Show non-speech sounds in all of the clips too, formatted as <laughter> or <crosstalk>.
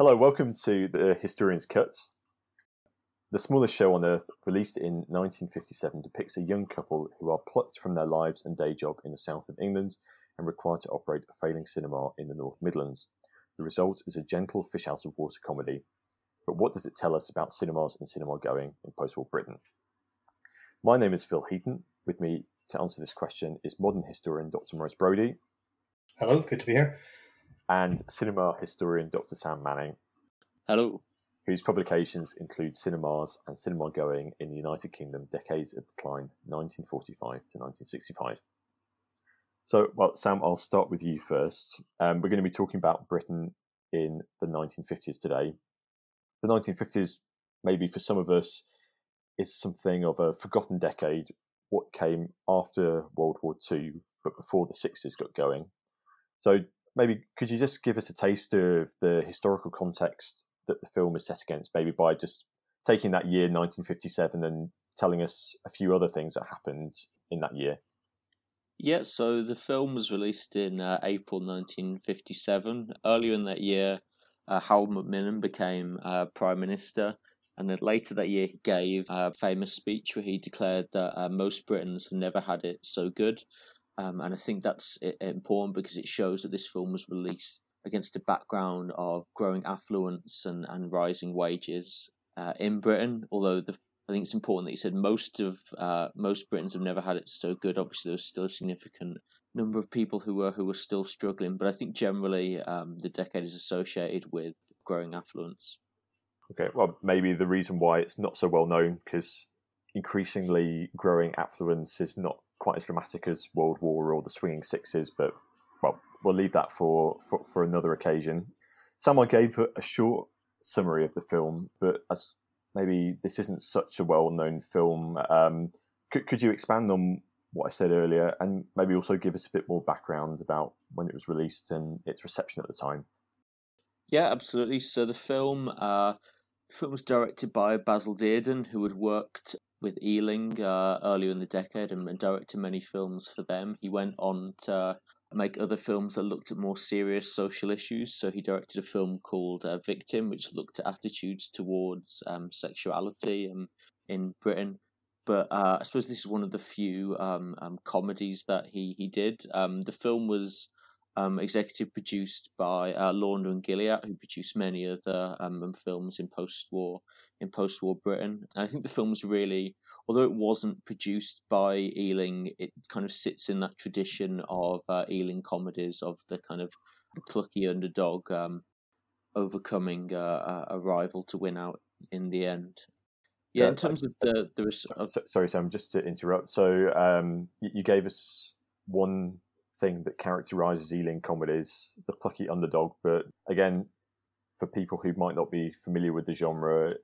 Hello, welcome to the Historian's Cut. The smallest show on earth, released in 1957, depicts a young couple who are plucked from their lives and day job in the south of England and required to operate a failing cinema in the North Midlands. The result is a gentle fish out of water comedy. But what does it tell us about cinemas and cinema going in post war Britain? My name is Phil Heaton. With me to answer this question is modern historian Dr. Morris Brodie. Hello, good to be here. And cinema historian Dr. Sam Manning. Hello. Whose publications include cinemas and cinema going in the United Kingdom decades of decline 1945 to 1965. So, well, Sam, I'll start with you first. Um, we're going to be talking about Britain in the 1950s today. The 1950s, maybe for some of us, is something of a forgotten decade. What came after World War II, but before the 60s got going. So, maybe could you just give us a taste of the historical context that the film is set against, maybe by just taking that year, 1957, and telling us a few other things that happened in that year? Yeah, so the film was released in uh, April 1957. Earlier in that year, uh, Harold Macmillan became uh, Prime Minister, and then later that year, he gave a famous speech where he declared that uh, most Britons have never had it so good. Um, and I think that's important because it shows that this film was released against a background of growing affluence and, and rising wages uh, in Britain. Although the I think it's important that you said most of uh, most Britons have never had it so good. Obviously, there's still a significant number of people who were who were still struggling, but I think generally um, the decade is associated with growing affluence. Okay, well, maybe the reason why it's not so well known because increasingly growing affluence is not quite as dramatic as World War or the Swinging Sixes, but well, we'll leave that for for, for another occasion. Sam, I gave a short summary of the film, but as maybe this isn't such a well-known film. Um, could, could you expand on what I said earlier, and maybe also give us a bit more background about when it was released and its reception at the time? Yeah, absolutely. So the film, uh, the film was directed by Basil Dearden, who had worked with Ealing uh, earlier in the decade and, directed many films for them. He went on to make other films that looked at more serious social issues. So he directed a film called uh, Victim, which looked at attitudes towards um, sexuality um, in Britain. But uh, I suppose this is one of the few um, um comedies that he he did. Um, the film was um, executive produced by uh, Launder and Gilliat, who produced many other films in post-war in post-war Britain. And I think the film was really although it wasn't produced by Ealing, it kind of sits in that tradition of uh, Ealing comedies of the kind of the plucky underdog um, overcoming uh, a rival to win out in the end. Yeah, in terms of the the so, sorry, Sam, just to interrupt. So um, you gave us one thing that characterizes Ealing comedies, the plucky underdog. But again, for people who might not be familiar with the genre,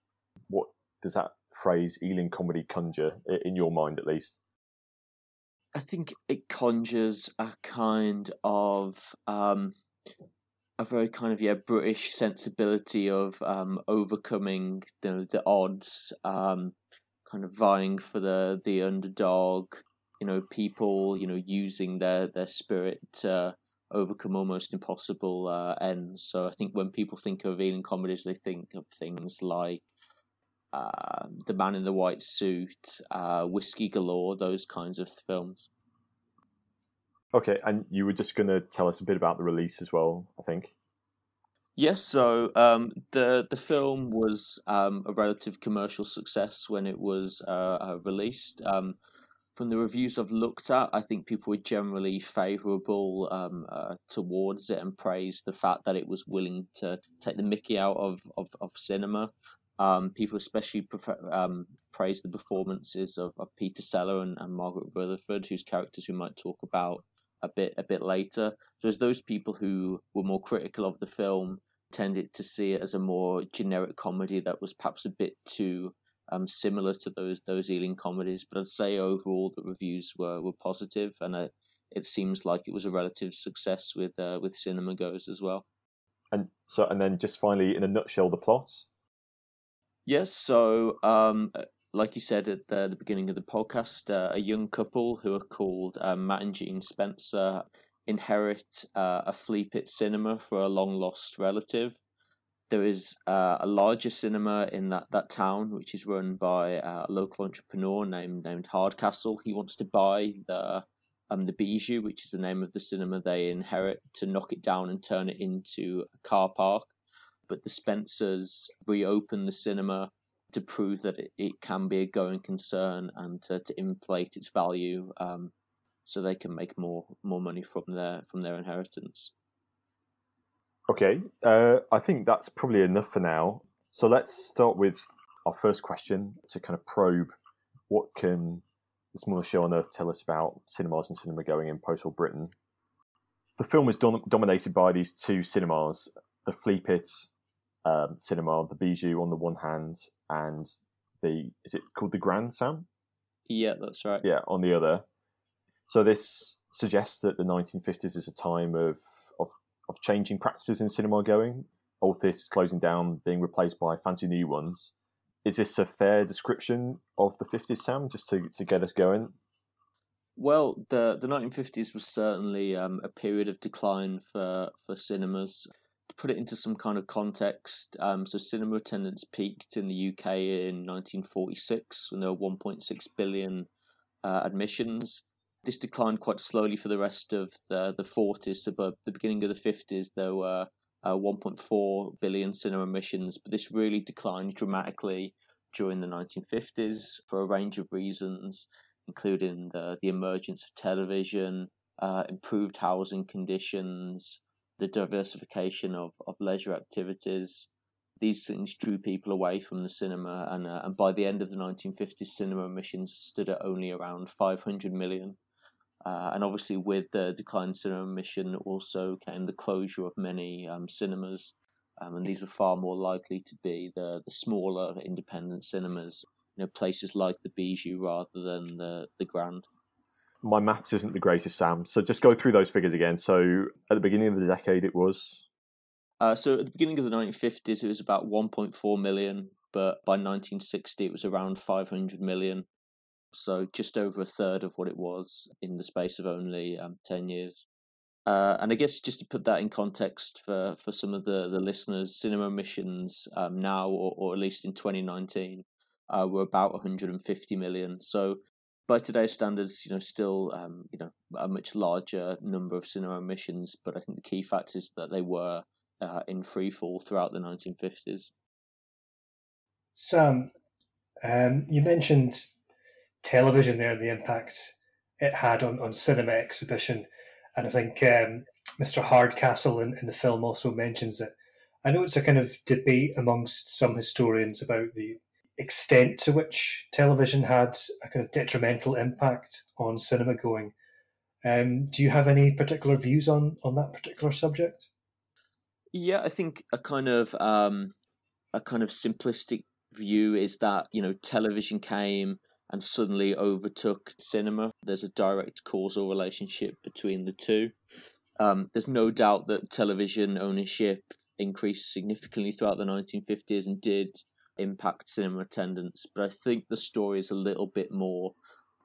what does that phrase Ealing comedy conjure in your mind at least? I think it conjures a kind of um, a very kind of yeah British sensibility of um, overcoming the the odds, um, kind of vying for the the underdog. You know, people you know using their their spirit to overcome almost impossible uh, ends. So I think when people think of Ealing comedies, they think of things like uh, The Man in the White Suit, uh, Whisky Galore, those kinds of films. Okay, and you were just going to tell us a bit about the release as well, I think. Yes, so um, the the film was um, a relative commercial success when it was uh, uh released. Um, from the reviews I've looked at, I think people were generally favourable um, uh, towards it and praised the fact that it was willing to take the Mickey out of, of, of cinema. Um, people especially prefer, um, praise the performances of, of Peter Sellers and, and Margaret Rutherford, whose characters we might talk about a bit a bit later. So as those people who were more critical of the film tended to see it as a more generic comedy that was perhaps a bit too um, similar to those those Ealing comedies. But I'd say overall the reviews were, were positive, and uh, it seems like it was a relative success with uh, with cinema goes as well. And so, and then just finally, in a nutshell, the plot. Yes, so um, uh, like you said at the, the beginning of the podcast, uh, a young couple who are called uh, Matt and Jean Spencer inherit uh, a flea pit cinema for a long lost relative. There is uh, a larger cinema in that, that town, which is run by uh, a local entrepreneur named named Hardcastle. He wants to buy the um, the Bijou, which is the name of the cinema they inherit, to knock it down and turn it into a car park. But the Spencers reopen the cinema to prove that it, it can be a going concern and to, to inflate its value um, so they can make more more money from their from their inheritance. Okay, uh, I think that's probably enough for now. So let's start with our first question to kind of probe what can the smallest show on earth tell us about cinemas and cinema going in post-war Britain. The film is dom- dominated by these two cinemas: the Flea Pit um, cinema, the Bijou on the one hand, and the is it called the Grand Sam? Yeah, that's right. Yeah, on the other. So this suggests that the 1950s is a time of of, of changing practices in cinema going. Old theatres closing down, being replaced by fancy new ones. Is this a fair description of the 50s, Sam, just to, to get us going? Well, the the 1950s was certainly um, a period of decline for, for cinemas. To put it into some kind of context, um, so cinema attendance peaked in the UK in 1946 when there were 1.6 billion uh, admissions. This declined quite slowly for the rest of the, the 40s. So, the beginning of the 50s, there were uh, 1.4 billion cinema admissions, but this really declined dramatically during the 1950s for a range of reasons, including the, the emergence of television, uh, improved housing conditions, the diversification of, of leisure activities. These things drew people away from the cinema, and, uh, and by the end of the 1950s, cinema admissions stood at only around 500 million. Uh, and obviously, with the decline in cinema admission, also came the closure of many um, cinemas, um, and these were far more likely to be the, the smaller independent cinemas, you know, places like the Bijou rather than the the Grand. My maths isn't the greatest, Sam. So just go through those figures again. So at the beginning of the decade, it was. Uh, so at the beginning of the 1950s, it was about 1.4 million, but by 1960, it was around 500 million so just over a third of what it was in the space of only um, 10 years. Uh, and I guess just to put that in context for, for some of the, the listeners, cinema emissions um, now, or, or at least in 2019, uh, were about 150 million. So by today's standards, you know, still um, you know a much larger number of cinema emissions. But I think the key fact is that they were uh, in free fall throughout the 1950s. Sam, um, you mentioned television there and the impact it had on, on cinema exhibition. And I think um, Mr. Hardcastle in, in the film also mentions it. I know it's a kind of debate amongst some historians about the extent to which television had a kind of detrimental impact on cinema going. Um, do you have any particular views on, on that particular subject? Yeah, I think a kind of um, a kind of simplistic view is that you know television came and suddenly overtook cinema. There's a direct causal relationship between the two. Um, there's no doubt that television ownership increased significantly throughout the 1950s and did impact cinema attendance, but I think the story is a little bit more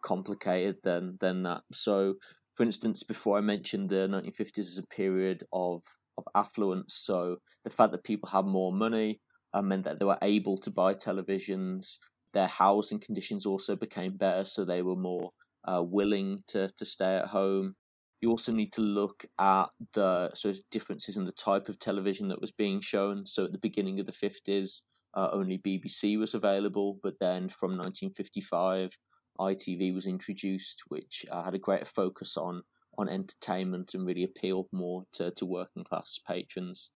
complicated than than that. So, for instance, before I mentioned the 1950s as a period of of affluence, so the fact that people had more money uh, meant that they were able to buy televisions their housing conditions also became better, so they were more uh, willing to, to stay at home. You also need to look at the sort of differences in the type of television that was being shown. So at the beginning of the 50s, uh, only BBC was available, but then from 1955, ITV was introduced, which uh, had a greater focus on on entertainment and really appealed more to, to working class patrons.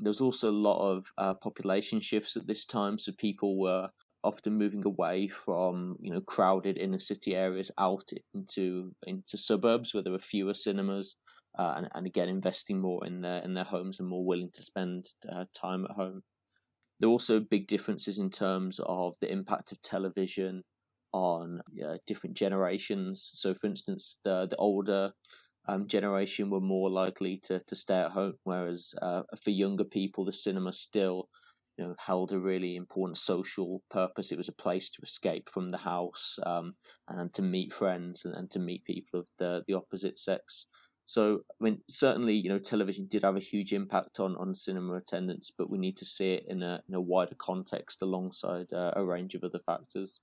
There was also a lot of uh, population shifts at this time, so people were often moving away from you know crowded inner city areas out into into suburbs where there are fewer cinemas uh, and, and again investing more in their in their homes and more willing to spend uh, time at home. There are also big differences in terms of the impact of television on uh, different generations. So for instance the the older um, generation were more likely to, to stay at home whereas uh, for younger people the cinema still you know, held a really important social purpose. It was a place to escape from the house um, and to meet friends and, and, to meet people of the, the opposite sex. So, I mean, certainly, you know, television did have a huge impact on, on cinema attendance, but we need to see it in a in a wider context alongside uh, a range of other factors.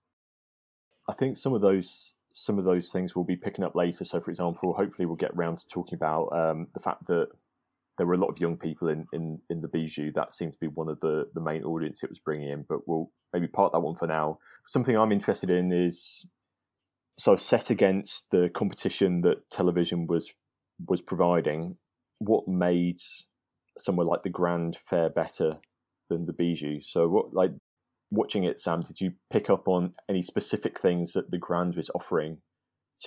I think some of those some of those things we'll be picking up later. So, for example, hopefully we'll get around to talking about um, the fact that there were a lot of young people in, in, in the Bijou. That seemed to be one of the, the main audience it was bringing in, but we'll maybe part that one for now. Something I'm interested in is so set against the competition that television was was providing. What made somewhere like the Grand fare better than the Bijou? So, what like watching it, Sam? Did you pick up on any specific things that the Grand was offering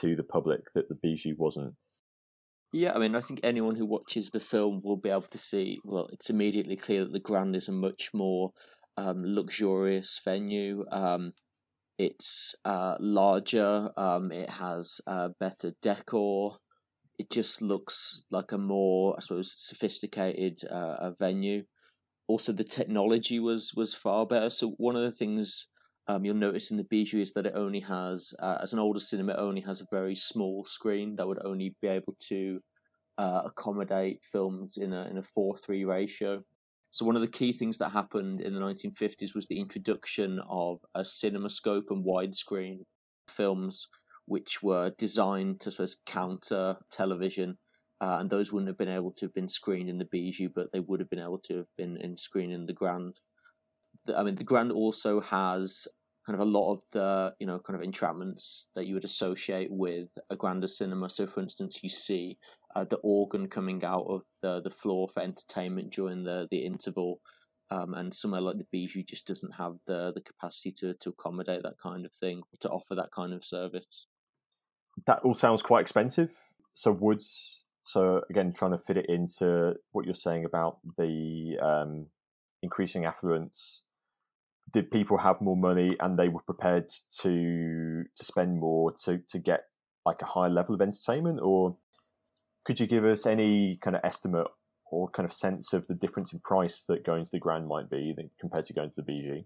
to the public that the Bijou wasn't? Yeah, I mean, I think anyone who watches the film will be able to see. Well, it's immediately clear that the Grand is a much more um, luxurious venue. Um, it's uh, larger. Um, it has uh, better decor. It just looks like a more, I suppose, sophisticated uh, venue. Also, the technology was was far better. So one of the things um, you'll notice in the Bijou is that it only has, uh, as an older cinema, it only has a very small screen that would only be able to uh, accommodate films in a in a four three ratio. So one of the key things that happened in the 1950s was the introduction of a CinemaScope and widescreen films, which were designed to sort of counter television. Uh, and those wouldn't have been able to have been screened in the Bijou, but they would have been able to have been in screen in the Grand. I mean, the Grand also has kind of a lot of the you know kind of entrapments that you would associate with a grander cinema. So, for instance, you see uh, the organ coming out of the the floor for entertainment during the the interval. Um, and somewhere like the Bijou just doesn't have the the capacity to to accommodate that kind of thing, to offer that kind of service. That all sounds quite expensive. So woods. So again, trying to fit it into what you're saying about the um, increasing affluence did people have more money and they were prepared to to spend more to to get like a higher level of entertainment or could you give us any kind of estimate or kind of sense of the difference in price that going to the Grand might be compared to going to the Bijou?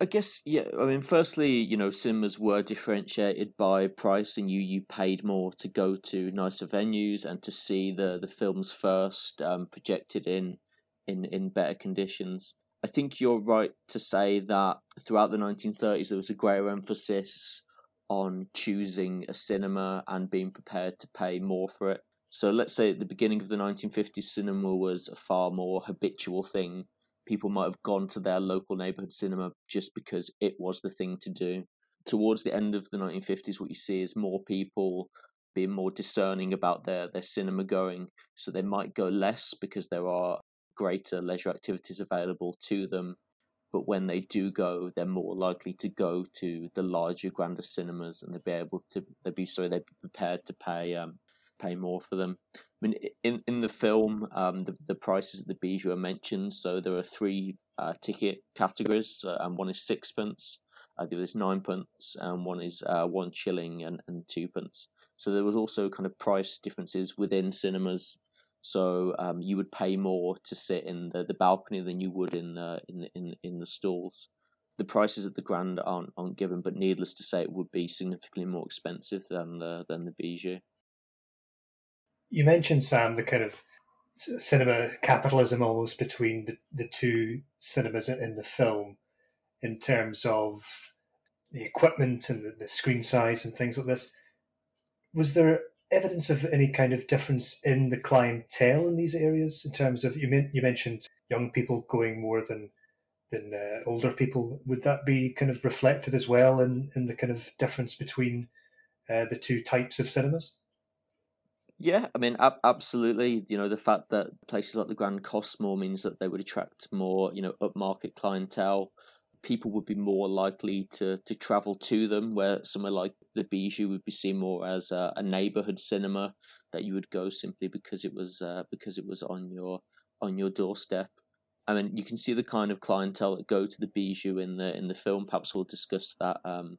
I guess yeah. I mean, firstly, you know, cinemas were differentiated by price, and you you paid more to go to nicer venues and to see the the films first, um, projected in in in better conditions. I think you're right to say that throughout the 1930s there was a greater emphasis on choosing a cinema and being prepared to pay more for it. So let's say at the beginning of the 1950s, cinema was a far more habitual thing. People might have gone to their local neighborhood cinema just because it was the thing to do. Towards the end of the 1950s, what you see is more people being more discerning about their, their cinema going. So they might go less because there are greater leisure activities available to them. But when they do go, they're more likely to go to the larger, grander cinemas, and they'll be able to. They'll be sorry, they're prepared to pay um, pay more for them. I mean, in in the film, um, the the prices at the Bijou are mentioned. So there are three uh, ticket categories, uh, and one is sixpence, uh, the other is ninepence, and one is uh, one shilling and and twopence. So there was also kind of price differences within cinemas so um, you would pay more to sit in the, the balcony than you would in the in in in the stalls. The prices at the Grand aren't aren't given, but needless to say, it would be significantly more expensive than the than the Bijou. You mentioned Sam the kind of cinema capitalism almost between the, the two cinemas in the film in terms of the equipment and the, the screen size and things like this. Was there evidence of any kind of difference in the clientele in these areas in terms of you, you mentioned young people going more than than uh, older people. Would that be kind of reflected as well in, in the kind of difference between uh, the two types of cinemas? Yeah, I mean, ab- absolutely. You know, the fact that places like the Grand cost more means that they would attract more, you know, upmarket clientele people would be more likely to, to travel to them, where somewhere like the Bijou would be seen more as a, a neighborhood cinema that you would go simply because it was uh, because it was on your on your doorstep. I mean, you can see the kind of clientele that go to the Bijou in the in the film. Perhaps we'll discuss that. Um,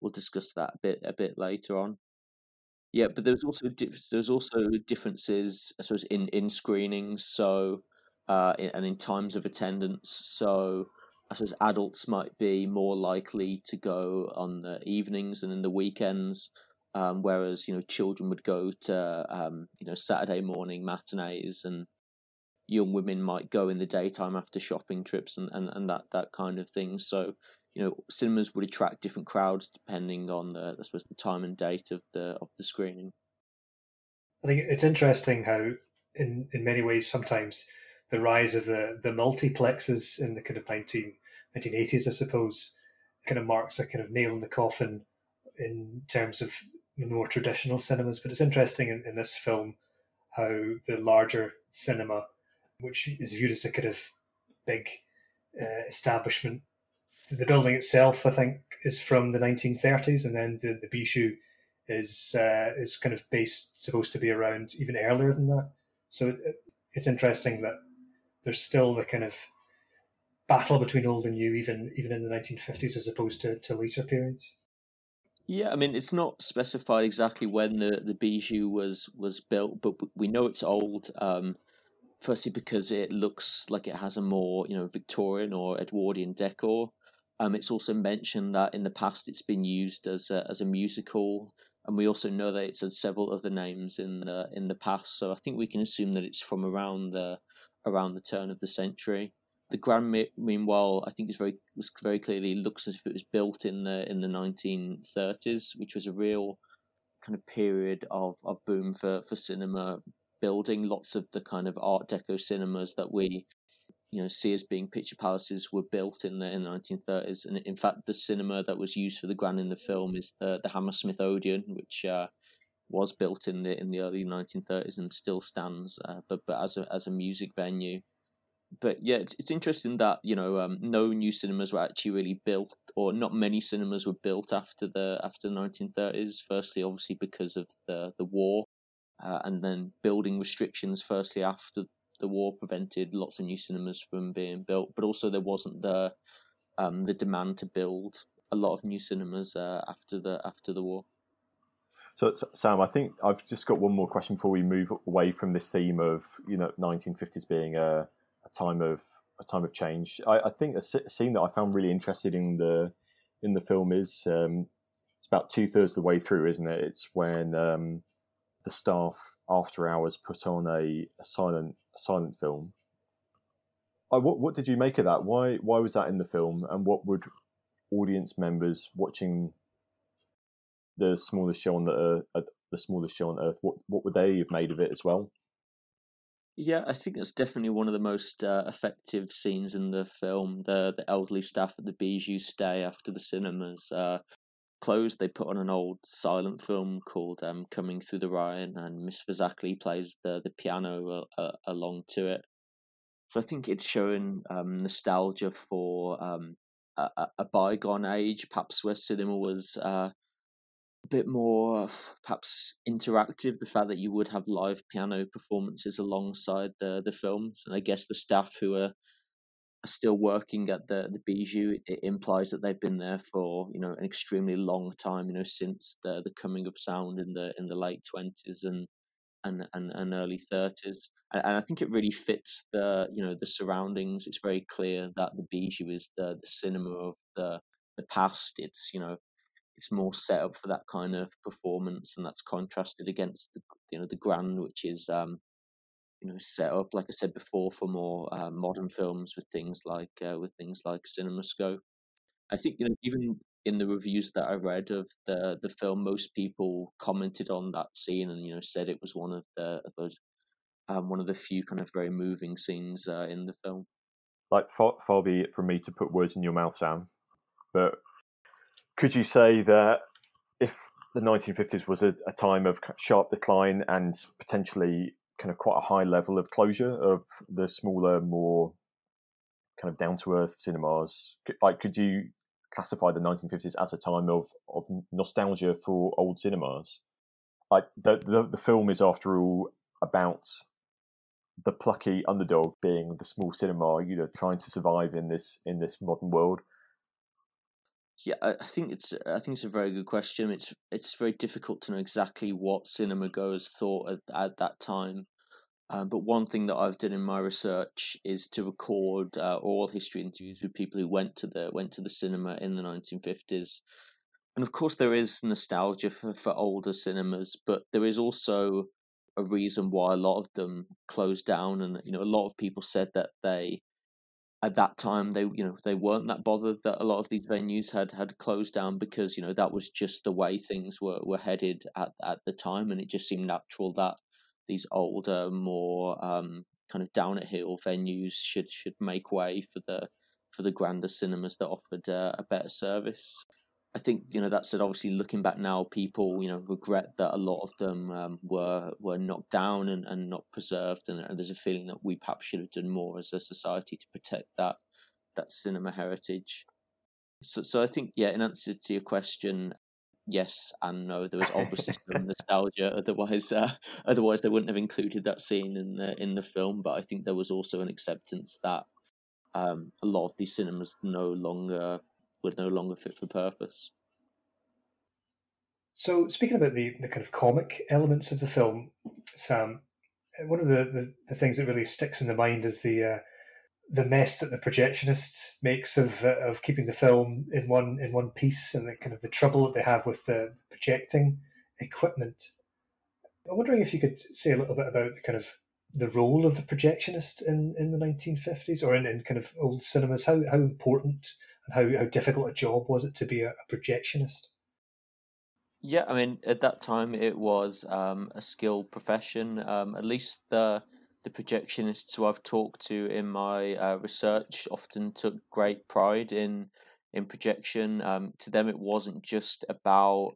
we'll discuss that a bit a bit later on. Yeah, but there's also there's also differences, I suppose, in in screenings. So, uh, and in times of attendance. So, I suppose adults might be more likely to go on the evenings and in the weekends, Um, whereas you know children would go to um, you know Saturday morning matinees and young women might go in the daytime after shopping trips and, and, and that, that kind of thing. So, you know, cinemas would attract different crowds depending on the I suppose the time and date of the of the screening. I think it's interesting how in, in many ways sometimes the rise of the, the multiplexes in the kind of 19, 1980s, I suppose, kind of marks a kind of nail in the coffin in terms of the more traditional cinemas. But it's interesting in, in this film how the larger cinema which is viewed as a kind of big uh, establishment. The building itself, I think, is from the 1930s, and then the, the Bijou is uh, is kind of based, supposed to be around even earlier than that. So it, it's interesting that there's still the kind of battle between old and new, even even in the 1950s, as opposed to, to later periods. Yeah, I mean it's not specified exactly when the, the Bijou was was built, but we know it's old. Um, firstly because it looks like it has a more you know Victorian or Edwardian decor. Um, it's also mentioned that in the past it's been used as a, as a musical, and we also know that it's had several other names in the in the past. So I think we can assume that it's from around the around the turn of the century. The Grand, meanwhile, I think is very was very clearly looks as if it was built in the in the 1930s, which was a real kind of period of, of boom for, for cinema building. Lots of the kind of Art Deco cinemas that we you know see as being picture palaces were built in the in the 1930s and in fact the cinema that was used for the grand in the film is the the Hammersmith Odeon which uh, was built in the in the early 1930s and still stands uh, but but as a as a music venue but yeah it's, it's interesting that you know um, no new cinemas were actually really built or not many cinemas were built after the after the 1930s firstly obviously because of the the war uh, and then building restrictions. Firstly, after the war prevented lots of new cinemas from being built, but also there wasn't the um, the demand to build a lot of new cinemas uh, after the after the war. So, Sam, I think I've just got one more question before we move away from this theme of you know 1950s being a, a time of a time of change. I, I think a, scene that I found really interested in the in the film is um, it's about two thirds of the way through, isn't it? It's when um, the staff after hours put on a, a silent a silent film. Uh, what what did you make of that? Why why was that in the film? And what would audience members watching the smallest show on the earth, uh, the smallest show on earth, what what would they have made of it as well? Yeah, I think that's definitely one of the most uh, effective scenes in the film. The the elderly staff at the Bijou stay after the cinemas. Uh, closed, they put on an old silent film called um, "Coming Through the Rhine," and Miss Fazakerley plays the the piano uh, uh, along to it. So I think it's showing um, nostalgia for um, a, a, bygone age, perhaps where cinema was uh, bit more, uh, perhaps interactive. The fact that you would have live piano performances alongside the the films, and I guess the staff who are still working at the the Bijou, it implies that they've been there for you know an extremely long time. You know, since the the coming of sound in the in the late twenties and and, and and early thirties, and, and I think it really fits the you know the surroundings. It's very clear that the Bijou is the the cinema of the the past. It's you know it's more set up for that kind of performance, and that's contrasted against the you know the Grand, which is um, you know set up like I said before for more uh, modern films with things like uh, with things like CinemaScope. I think you know even in the reviews that I read of the the film, most people commented on that scene and you know said it was one of the of those um, one of the few kind of very moving scenes uh, in the film. Like far, far be it from me to put words in your mouth, Sam, but could you say that if the 1950s was a, a time of sharp decline and potentially kind of quite a high level of closure of the smaller, more kind of down to earth cinemas. Like, could you classify the 1950s as a time of, of nostalgia for old cinemas? Like, the, the, the film is, after all, about the plucky underdog being the small cinema, you know, trying to survive in this in this modern world. Yeah, I think it's I think it's a very good question. It's it's very difficult to know exactly what cinema goers thought at, at that time. Um, but one thing that I've done in my research is to record uh, oral history interviews with people who went to the went to the cinema in the 1950s. and of course there is nostalgia for, for older cinemas, but there is also a reason why a lot of them closed down, and you know a lot of people said that they at that time they you know they weren't that bothered that a lot of these venues had had closed down because you know that was just the way things were were headed at at the time and it just seemed natural that these older more um, kind of down at heel venues should should make way for the for the grander cinemas that offered uh, a better service I think you know that said. Obviously, looking back now, people you know regret that a lot of them um, were were knocked down and, and not preserved, and, and, there's a feeling that we perhaps should have done more as a society to protect that that cinema heritage. So, so I think yeah, in answer to your question, yes and no. There was obviously <laughs> some nostalgia. Otherwise, uh, otherwise they wouldn't have included that scene in the in the film. But I think there was also an acceptance that um, a lot of these cinemas no longer were no longer fit for purpose. So, speaking about the, the kind of comic elements of the film, Sam, one of the, the, the things that really sticks in the mind is the uh, the mess that the projectionist makes of uh, of keeping the film in one in one piece, and the kind of the trouble that they have with the projecting equipment. I'm wondering if you could say a little bit about the kind of the role of the projectionist in, in the 1950s or in, in kind of old cinemas. How how important how, how difficult a job was it to be a, a projectionist? Yeah, I mean, at that time it was um, a skilled profession. Um, at least the the projectionists who I've talked to in my uh, research often took great pride in in projection. Um, to them, it wasn't just about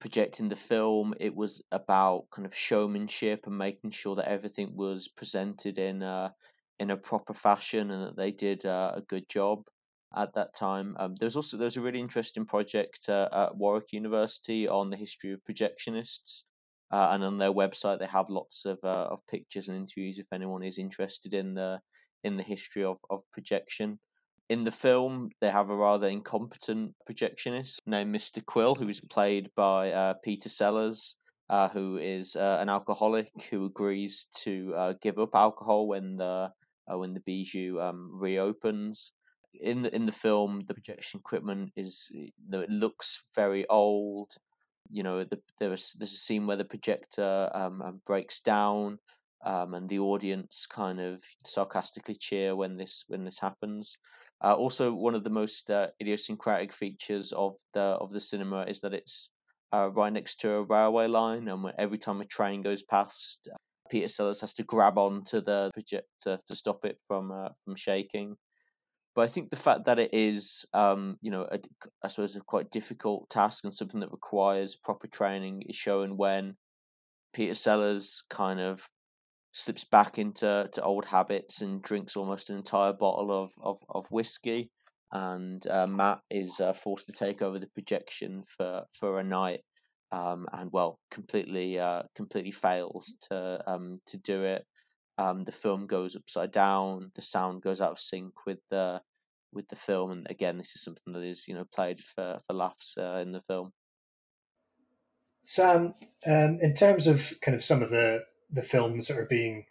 projecting the film; it was about kind of showmanship and making sure that everything was presented in a in a proper fashion and that they did uh, a good job at that time. Um, there's also there's a really interesting project uh, at Warwick University on the history of projectionists, uh, and on their website they have lots of uh, of pictures and interviews if anyone is interested in the in the history of, of projection. In the film, they have a rather incompetent projectionist named Mr. Quill, who is played by uh, Peter Sellers. Uh, who is uh, an alcoholic who agrees to give up alcohol when the when the bijou um, reopens, in the in the film, the projection equipment is it looks very old. You know, the, there's there's a scene where the projector um, um, breaks down, um, and the audience kind of sarcastically cheer when this when this happens. Uh, also, one of the most uh, idiosyncratic features of the of the cinema is that it's uh, right next to a railway line, and every time a train goes past, Peter Sellers has to grab onto the projector to stop it from uh, from shaking. But I think the fact that it is, um, you know, a, I suppose a quite difficult task and something that requires proper training is shown when Peter Sellers kind of slips back into to old habits and drinks almost an entire bottle of of, of whiskey, and uh, Matt is uh, forced to take over the projection for for a night, um, and well, completely uh, completely fails to um, to do it um, the film goes upside down, the sound goes out of sync with the with the film, and again, this is something that is you know played for for laughs uh, in the film. Sam, um, in terms of kind of some of the the films that are being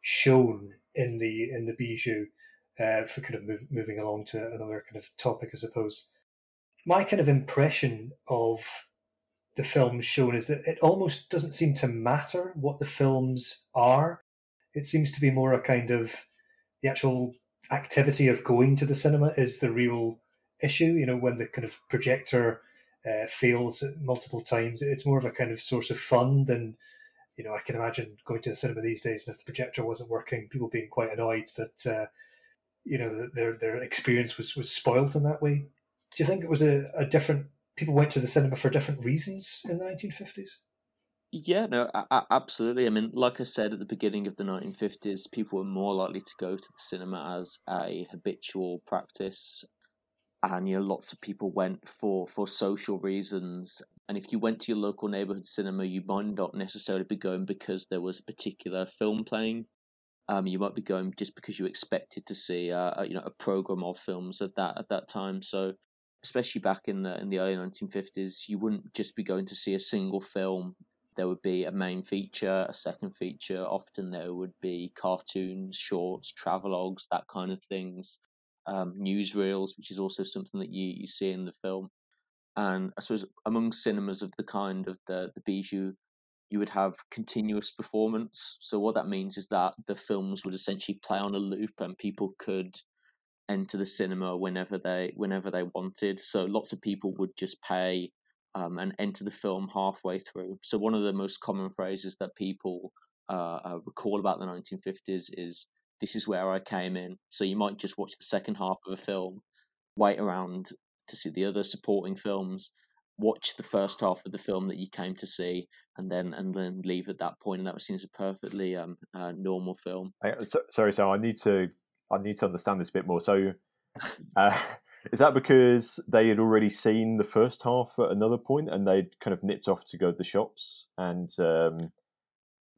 shown in the in the Bijou, uh, for kind of move, moving along to another kind of topic, I suppose. My kind of impression of the films shown is that it almost doesn't seem to matter what the films are it seems to be more a kind of the actual activity of going to the cinema is the real issue. You know, when the kind of projector uh, fails multiple times, it's more of a kind of source of fun than, you know, I can imagine going to the cinema these days and if the projector wasn't working, people being quite annoyed that, uh, you know, their their experience was was spoiled in that way. Do you think it was a, a different? People went to the cinema for different reasons in the 1950s. Yeah, no, absolutely. I mean, like I said at the beginning of the 1950s, people were more likely to go to the cinema as a habitual practice. And, you know, lots of people went for, for social reasons. And if you went to your local neighborhood cinema, you might not necessarily be going because there was a particular film playing. Um, you might be going just because you expected to see, uh, you know, a program of films at that at that time. So, especially back in the in the early 1950s, you wouldn't just be going to see a single film there would be a main feature, a second feature. Often there would be cartoons, shorts, travelogues, that kind of things. Um, newsreels, which is also something that you, you see in the film. and I suppose among cinemas of the kind of the the Bijou, you would have continuous performance. So what that means is that the films would essentially play on a loop, and people could enter the cinema whenever they whenever they wanted. So lots of people would just pay um, and enter the film halfway through. So one of the most common phrases that people uh, uh, recall about the 1950s is "This is where I came in." So you might just watch the second half of a film, wait around to see the other supporting films, watch the first half of the film that you came to see, and then and then leave at that point. And that seems a perfectly um, uh, normal film. I, so, sorry, so I need to I need to understand this a bit more. So, <laughs> uh, <laughs> is that because they had already seen the first half at another point and they'd kind of nipped off to go to the shops, and um,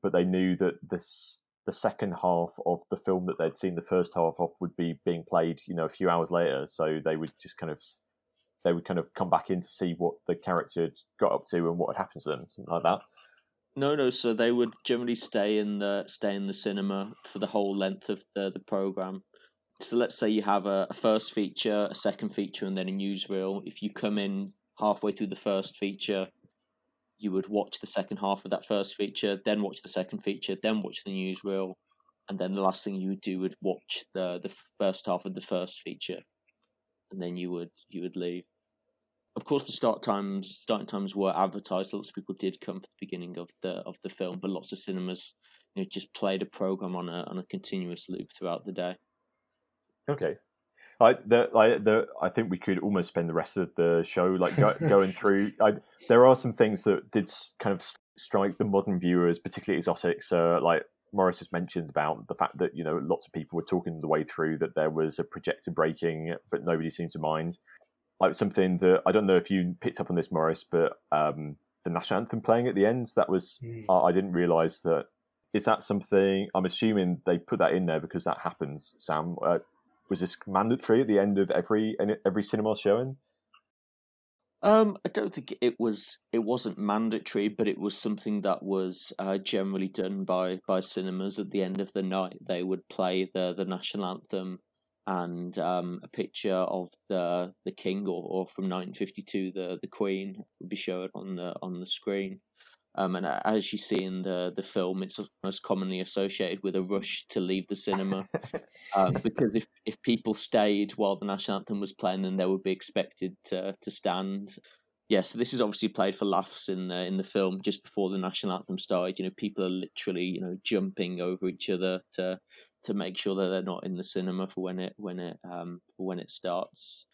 but they knew that this the second half of the film that they'd seen the first half of would be being played, you know, a few hours later. So they would just kind of they would kind of come back in to see what the character had got up to and what had happened to them, something like that. No, no. So they would generally stay in the stay in the cinema for the whole length of the the program. So let's say you have a, a first feature, a second feature, and then a newsreel. If you come in halfway through the first feature, you would watch the second half of that first feature, then watch the second feature, then watch the newsreel, and then the last thing you would do would watch the the first half of the first feature, and then you would you would leave of course, the start times starting times were advertised. Lots of people did come for the beginning of the of the film, but lots of cinemas you know, just played a program on a on a continuous loop throughout the day. Okay, I the, I the I think we could almost spend the rest of the show like go, <laughs> going through. I, there are some things that did kind of strike the modern viewers, particularly exotics. Uh, like Morris has mentioned about the fact that you know lots of people were talking the way through that there was a projector breaking, but nobody seemed to mind like something that I don't know if you picked up on this, Morris, but um, the national anthem playing at the end that was mm. uh, I didn't realise that. Is that something? I'm assuming they put that in there because that happens. Sam, uh, was this mandatory at the end of every every cinema showing? Um, I don't think it was. It wasn't mandatory, but it was something that was uh, generally done by by cinemas at the end of the night. They would play the the national anthem and um, a picture of the the king or, or from 1952 the the queen would be shown on the on the screen um, and as you see in the the film it's most commonly associated with a rush to leave the cinema <laughs> um, because if, if people stayed while the national anthem was playing then they would be expected to, to stand yeah, so this is obviously played for laughs in the in the film just before the national anthem started. You know, people are literally you know jumping over each other to to make sure that they're not in the cinema for when it when it um for when it starts.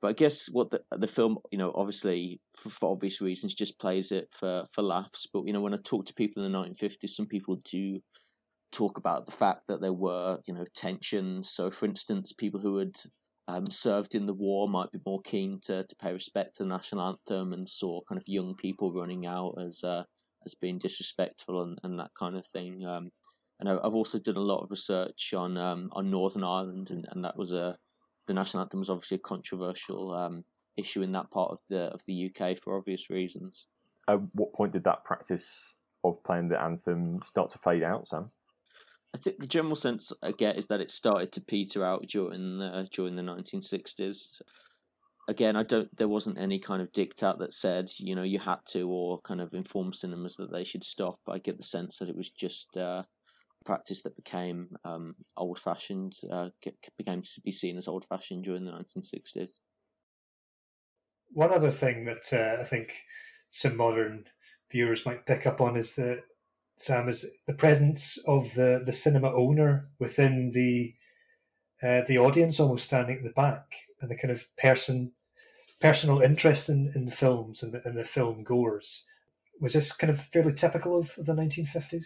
But I guess what the the film, you know, obviously for, for obvious reasons, just plays it for for laughs. But you know, when I talk to people in the 1950s, some people do talk about the fact that there were you know tensions. So, for instance, people who had um, served in the war might be more keen to, to pay respect to the national anthem and saw kind of young people running out as uh, as being disrespectful and, and that kind of thing. Um, and I've also done a lot of research on um, on Northern Ireland, and, and that was a the national anthem was obviously a controversial um, issue in that part of the of the UK for obvious reasons. At what point did that practice of playing the anthem start to fade out, Sam? I think the general sense I get is that it started to peter out during the, during the 1960s. Again, I don't. There wasn't any kind of diktat that said you know you had to or kind of inform cinemas that they should stop. I get the sense that it was just uh, practice that became um, old fashioned, uh, became to be seen as old fashioned during the 1960s. One other thing that uh, I think some modern viewers might pick up on is that Sam is the presence of the, the cinema owner within the uh, the audience, almost standing at the back, and the kind of person personal interest in, in the films and the, and the film goers. Was this kind of fairly typical of, the 1950s?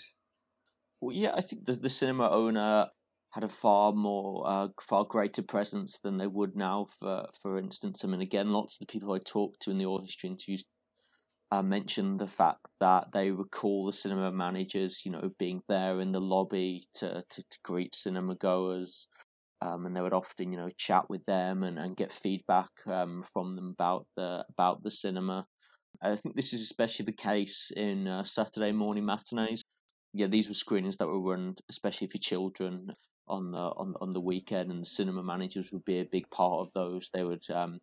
Well, yeah, I think the, the cinema owner had a far more, uh, far greater presence than they would now. For for instance, I mean, again, lots of the people I talked to in the oral history interviews uh, mentioned the fact that they recall the cinema managers, you know, being there in the lobby to to, to greet cinema goers. Um, and they would often, you know, chat with them and, and get feedback um, from them about the about the cinema. I think this is especially the case in uh, Saturday morning matinees yeah, these were screenings that were run especially for children on the on on the weekend, and the cinema managers would be a big part of those. They would um,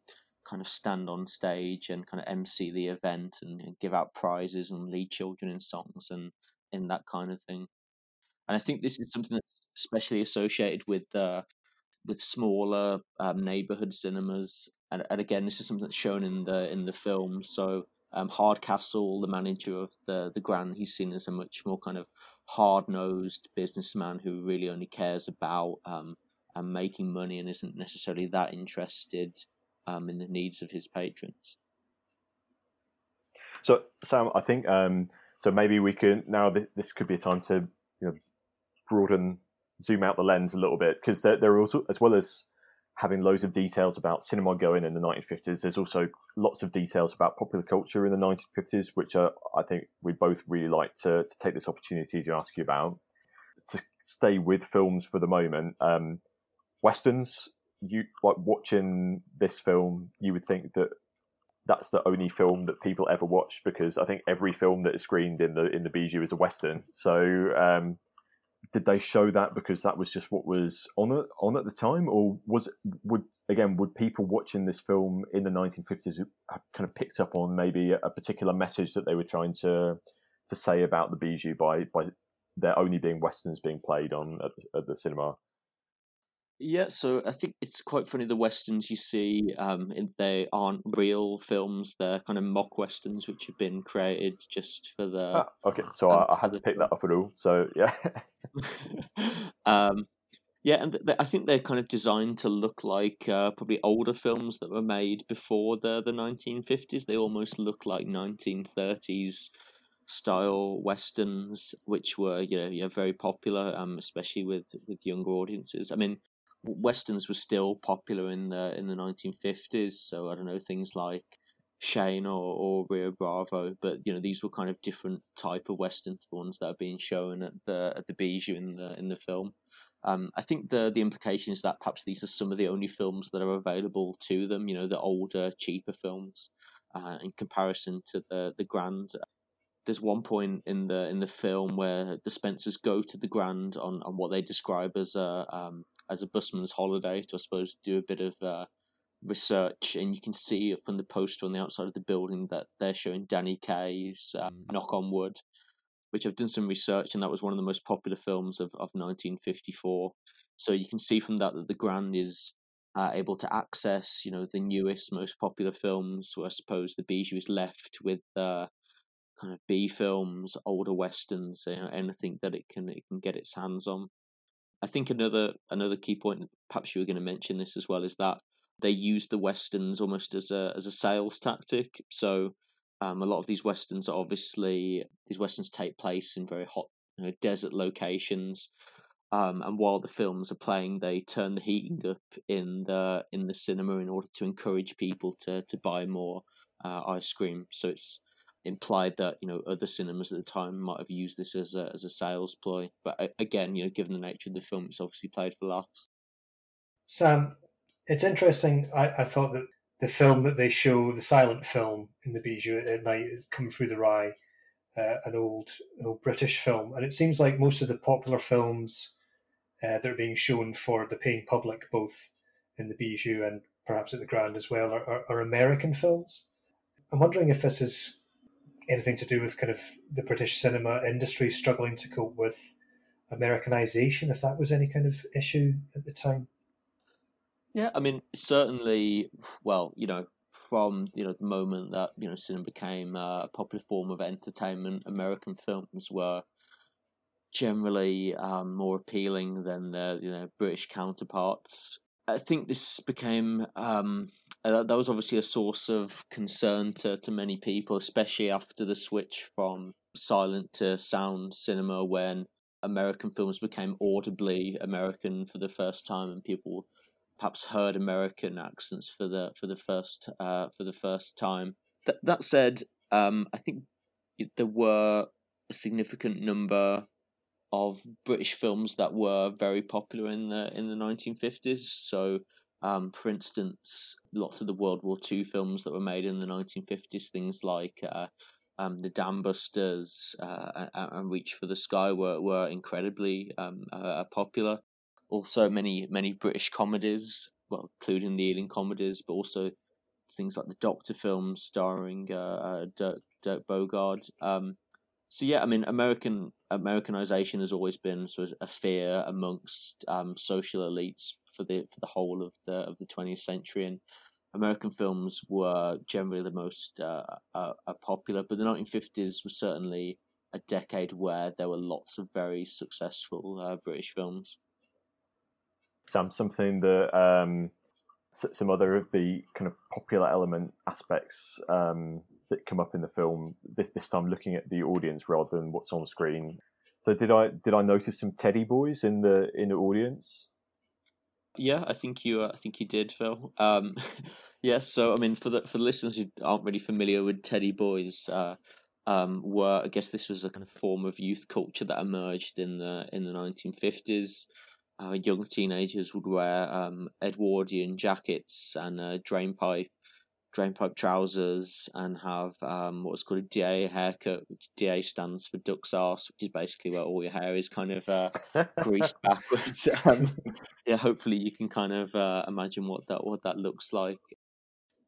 kind of stand on stage and kind of MC the event and, and give out prizes and lead children in songs and in that kind of thing. And I think this is something that's especially associated with uh, with smaller um, neighborhood cinemas. And, and again, this is something that's shown in the in the film. So um, Hardcastle, the manager of the the Grand, he's seen as a much more kind of hard nosed businessman who really only cares about um, um, making money and isn't necessarily that interested um, in the needs of his patrons. So, Sam, I think um, so. Maybe we can now. This, this could be a time to you know broaden, zoom out the lens a little bit because there, there are also, as well as having loads of details about cinema going in the 1950s. There's also lots of details about popular culture in the 1950s, which are, I think we both really like to, to take this opportunity to ask you about. To stay with films for the moment, um, westerns. You like watching this film, you would think that that's the only film that people ever watch because I think every film that is screened in the in the Bijou is a western. So um, did they show that because that was just what was on it, on at the time, or was would again would people watching this film in the 1950s have kind of picked up on maybe a particular message that they were trying to to say about the Bijou by by there only being westerns being played on at, at the cinema? Yeah, so I think it's quite funny. The westerns you see, um, they aren't real films; they're kind of mock westerns which have been created just for the. Ah, okay, so um, I, I had to pick that up at all. So yeah. <laughs> <laughs> um, yeah, and th- I think they're kind of designed to look like uh, probably older films that were made before the the nineteen fifties. They almost look like nineteen thirties style westerns, which were you know yeah, very popular, um, especially with with younger audiences. I mean, westerns were still popular in the in the 1950s. So I don't know things like Shane or, or Rio Bravo, but you know these were kind of different type of westerns, the ones that are being shown at the at the Bijou in the in the film. Um, I think the the implication is that perhaps these are some of the only films that are available to them. You know, the older, cheaper films, uh, in comparison to the the grand. There's one point in the in the film where the Spencers go to the Grand on, on what they describe as a um, as a busman's holiday to, I suppose, do a bit of uh, research. And you can see from the poster on the outside of the building that they're showing Danny Kaye's um, Knock on Wood, which I've done some research, and that was one of the most popular films of, of 1954. So you can see from that that the Grand is uh, able to access, you know, the newest, most popular films. So I suppose the Bijou is left with uh, kind of B films, older westerns, you know, anything that it can it can get its hands on. I think another another key point, perhaps you were going to mention this as well, is that they use the westerns almost as a as a sales tactic. So um, a lot of these westerns are obviously these westerns take place in very hot you know, desert locations. Um, and while the films are playing, they turn the heating up in the in the cinema in order to encourage people to to buy more uh, ice cream. So it's implied that you know other cinemas at the time might have used this as a as a sales ploy. But again, you know, given the nature of the film, it's obviously played for laughs. Sam, it's interesting. I, I thought that the film that they show, the silent film in the Bijou at night, is coming through the rye, uh, an old an old British film, and it seems like most of the popular films uh, that are being shown for the paying public, both in the Bijou and perhaps at the Grand as well, are, are, are American films. I'm wondering if this is anything to do with kind of the British cinema industry struggling to cope with Americanization, if that was any kind of issue at the time. Yeah, I mean, certainly, well, you know, from you know the moment that you know cinema became a popular form of entertainment, American films were generally um, more appealing than their you know British counterparts. I think this became um, uh, that was obviously a source of concern to, to many people, especially after the switch from silent to sound cinema when American films became audibly American for the first time and people perhaps heard American accents for the for the first uh, for the first time. That that said, um, I think there were a significant number of British films that were very popular in the in the 1950s. So um, for instance, lots of the World War II films that were made in the 1950s, things like uh, um, the Dam Busters uh, and Reach for the Sky were, were incredibly um, uh, popular. Also, many many British comedies, well, including the Ealing comedies, but also things like the Doctor films starring uh, uh, Dirk, Dirk Bogarde. Um, so yeah, I mean, American Americanization has always been sort of a fear amongst um, social elites for the for the whole of the of the twentieth century, and American films were generally the most uh, uh, uh popular. But the nineteen fifties was certainly a decade where there were lots of very successful uh, British films. Sam, something that um, some other of the kind of popular element aspects um, that come up in the film. This this time, looking at the audience rather than what's on screen. So did I did I notice some teddy boys in the in the audience? Yeah, I think you uh, I think you did, Phil. Um, <laughs> yes, so I mean, for the for the listeners who aren't really familiar with teddy boys, uh, um, were I guess this was a kind of form of youth culture that emerged in the in the nineteen fifties uh, young teenagers would wear um, Edwardian jackets and a drainpipe, drainpipe trousers, and have um, what's called a DA haircut, which DA stands for duck's arse, which is basically where all your hair is kind of uh, <laughs> greased backwards. <laughs> Um, yeah, hopefully you can kind of uh, imagine what that what that looks like.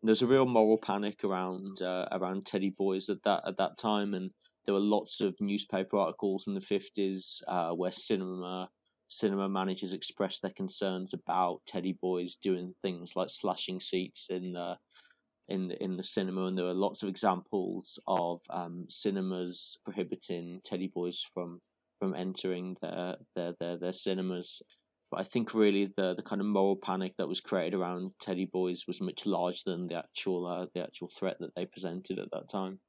There's a real moral panic around uh, around teddy boys at that at that time, and there were lots of newspaper articles in the fifties uh, where cinema cinema managers expressed their concerns about teddy boys doing things like slashing seats in the in the in the cinema, and there were lots of examples of um, cinemas prohibiting teddy boys from from entering their their their, their cinemas. But I think really the the kind of moral panic that was created around teddy boys was much larger than the actual uh, the actual threat that they presented at that time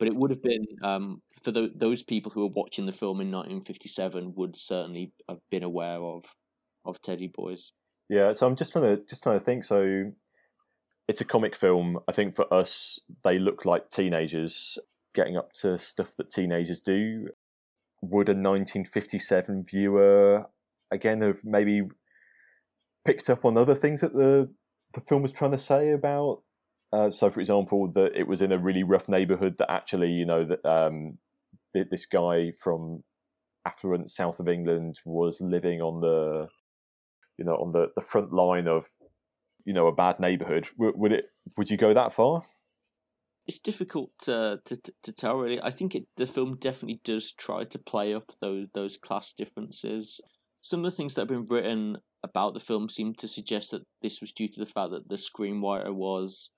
but it would have been um, for the, those people who were watching the film in 1957 would certainly have been aware of of Teddy Boys. Yeah, so I'm just trying to just trying to think. So it's a comic film. I think for us, they look like teenagers getting up to stuff that teenagers do. Would a 1957 viewer again have maybe picked up on other things that the the film was trying to say about uh, so, for example, that it was in a really rough neighborhood that actually, you know, that um, this guy from affluent south of England was living on the, you know, on the, the front line of, you know, a bad neighborhood. W- would it? Would you go that far? It's difficult to, to to tell. Really, I think it, the film definitely does try to play up those those class differences. Some of the things that have been written about the film seem to suggest that this was due to the fact that the screenwriter was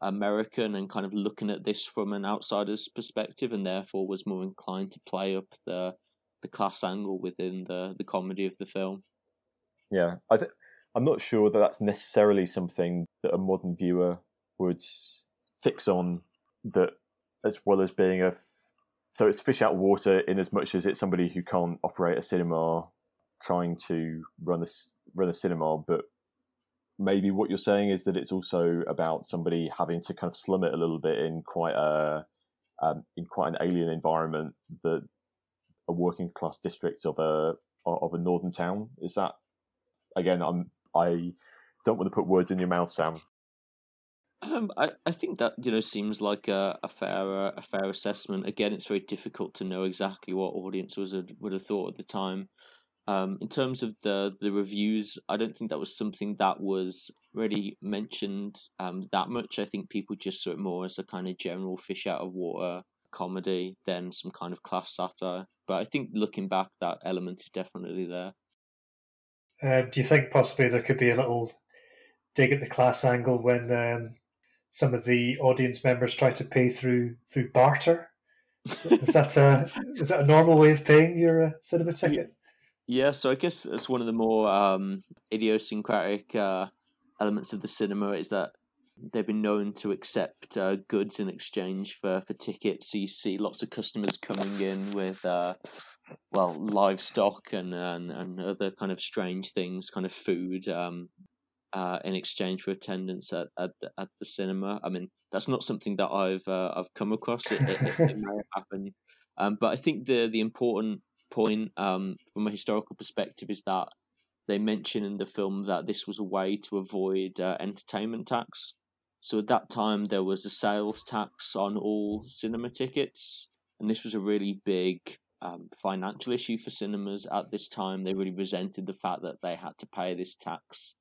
American and kind of looking at this from an outsider's perspective, and therefore was more inclined to play up the the class angle within the the comedy of the film. Yeah, I th- I'm not sure that that's necessarily something that a modern viewer would fix on. That as well as being a f- so it's fish out water in as much as it's somebody who can't operate a cinema trying to run a run a cinema, but maybe what you're saying is that it's also about somebody having to kind of slum it a little bit in quite a um, in quite an alien environment that a working class district of a of a northern town is that again i'm i don't want to put words in your mouth sam um, I, I think that you know seems like a, a fair uh, a fair assessment. Again, it's very difficult to know exactly what audience was would have thought at the time. Um, in terms of the the reviews, I don't think that was something that was really mentioned um, that much. I think people just saw it more as a kind of general fish out of water comedy than some kind of class satire. But I think looking back, that element is definitely there. Uh, do you think possibly there could be a little dig at the class angle when um, some of the audience members try to pay through through barter? Is, that a is that a normal way of paying your uh, cinema ticket? Yeah, so I guess it's one of the more um, idiosyncratic uh, elements of the cinema is that they've been known to accept uh, goods in exchange for, for tickets. So you see lots of customers coming in with, uh, well, livestock and, and, and other kind of strange things, kind of food, um, uh, in exchange for attendance at, at, the, at the cinema. I mean, that's not something that I've uh, I've come across. It, it, it may have <laughs> happened, um, but I think the the important point um, from a historical perspective is that they mention in the film that this was a way to avoid uh, entertainment tax. So at that time, there was a sales tax on all cinema tickets, and this was a really big um, financial issue for cinemas at this time. They really resented the fact that they had to pay this tax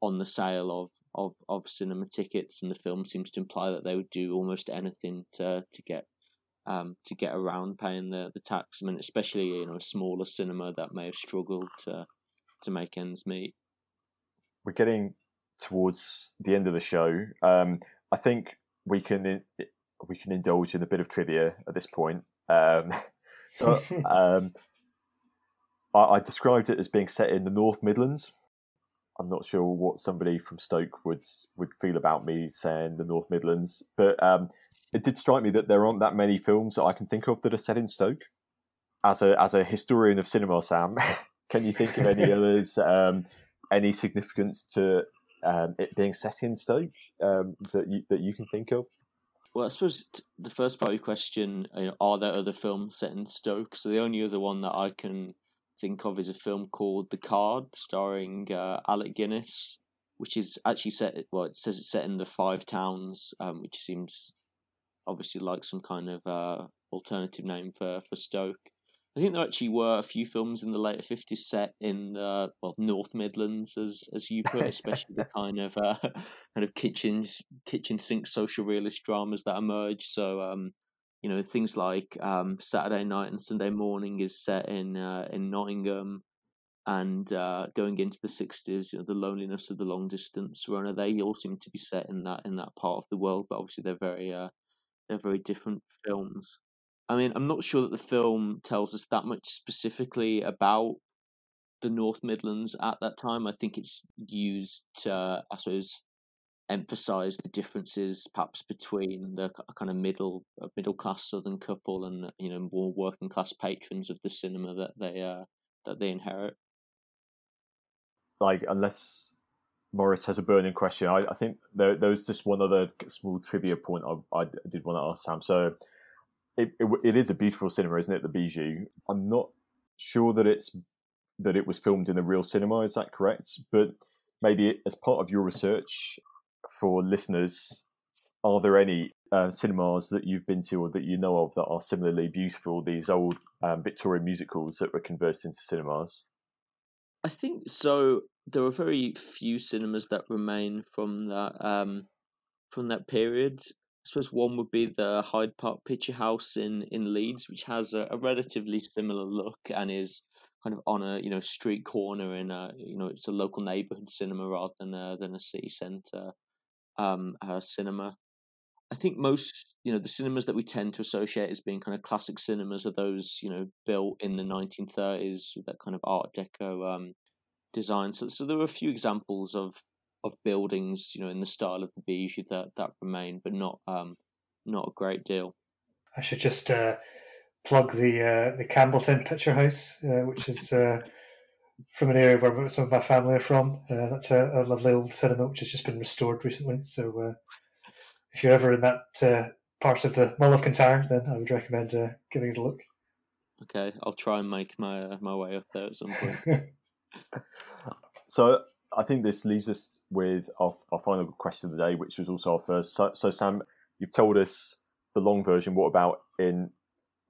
on the sale of of of cinema tickets, and the film seems to imply that they would do almost anything to to get um, to get around paying the, the tax. I mean, especially you know a smaller cinema that may have struggled to to make ends meet. We're getting towards the end of the show. Um, I think we can we can indulge in a bit of trivia at this point. Um, <laughs> so <laughs> um, I, I, described it as being set in the North Midlands. I'm not sure what somebody from Stoke would would feel about me saying the North Midlands, but um, it did strike me that there aren't that many films that I can think of that are set in Stoke. As a as a historian of cinema, Sam, <laughs> can you think of any others? Um, any significance to um, it being set in Stoke um, that you that you can think of? Well, I suppose the first part of your question: you know, are there other films set in Stoke? So the only other one that I can think of is a film called The Card, starring uh, Alec Guinness, which is actually set. Well, it says it's set in the Five Towns, um, which seems obviously like some kind of uh, alternative name for, for Stoke. I think there actually were a few films in the later fifties set in the well North Midlands, as as you put, especially the <laughs> kind of uh, <laughs> kind of kitchen kitchen sink social realist dramas that emerged. So um, you know things like um, Saturday Night and Sunday Morning is set in uh, in Nottingham, and uh, going into the sixties, you know the loneliness of the long distance runner. They all seem to be set in that in that part of the world, but obviously they're very uh, they're very different films. I mean, I'm not sure that the film tells us that much specifically about the North Midlands at that time. I think it's used to, I suppose, emphasize the differences perhaps between the kind of middle uh, middle class southern couple and you know more working class patrons of the cinema that they uh, that they inherit. Like, unless Morris has a burning question. I, I think there, there, was just one other small trivia point I, I did want to ask Sam. So it, it, it is a beautiful cinema, isn't it? The Bijou. I'm not sure that it's that it was filmed in a real cinema. Is that correct? But maybe as part of your research for listeners, are there any uh, cinemas that you've been to or that you know of that are similarly beautiful? These old um, Victorian musicals that were converted into cinemas. I think so. There are very few cinemas that remain from that um, from that period. I suppose one would be the Hyde Park Picture House in, in Leeds, which has a, a relatively similar look and is kind of on a you know street corner in a you know it's a local neighborhood cinema rather than a, than a city center um, uh, cinema. I think most you know the cinemas that we tend to associate as being kind of classic cinemas are those you know built in the 1930s with that kind of Art Deco um, design. So so there are a few examples of of buildings, you know, in the style of the Bijou that that remain, but not um, not a great deal. I should just uh, plug the uh, the Campbeltown Picture House, uh, which is uh, from an area where some of my family are from. Uh, that's a, a, lovely old cinema which has just been restored recently. So uh, if you're ever in that part of the Mull of Kintyre, then I would recommend giving it a look. Okay, I'll try and make my my way up there at some point. <laughs> <laughs> <laughs> so I think this leaves us with our, our final question of the day, which was also our first. So, so, Sam, you've told us the long version. What about in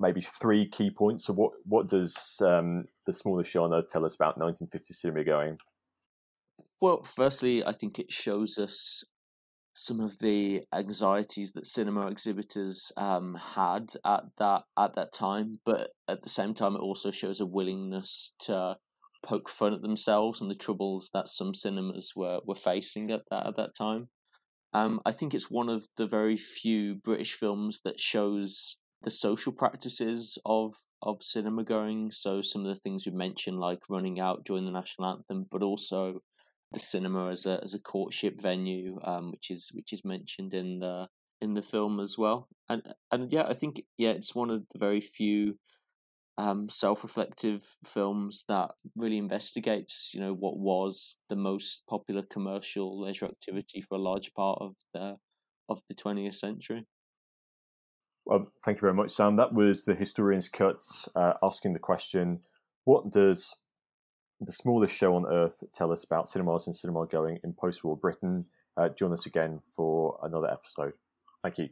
maybe three key points? So, what what does um, the smaller earth tell us about 1950 cinema going? Well, firstly, I think it shows us some of the anxieties that cinema exhibitors um, had at that at that time, but at the same time, it also shows a willingness to poke fun at themselves and the troubles that some cinemas were, were facing at that at that time. Um, I think it's one of the very few British films that shows the social practices of of cinema going. So some of the things you mentioned, like running out during the national anthem, but also the cinema as a as a courtship venue, um, which is which is mentioned in the in the film as well. And and yeah, I think yeah, it's one of the very few um, self-reflective films that really investigates, you know, what was the most popular commercial leisure activity for a large part of the of the twentieth century. Well, thank you very much, Sam. That was the historian's cuts uh, asking the question: What does the smallest show on earth tell us about cinemas and cinema going in post-war Britain? Uh, join us again for another episode. Thank you.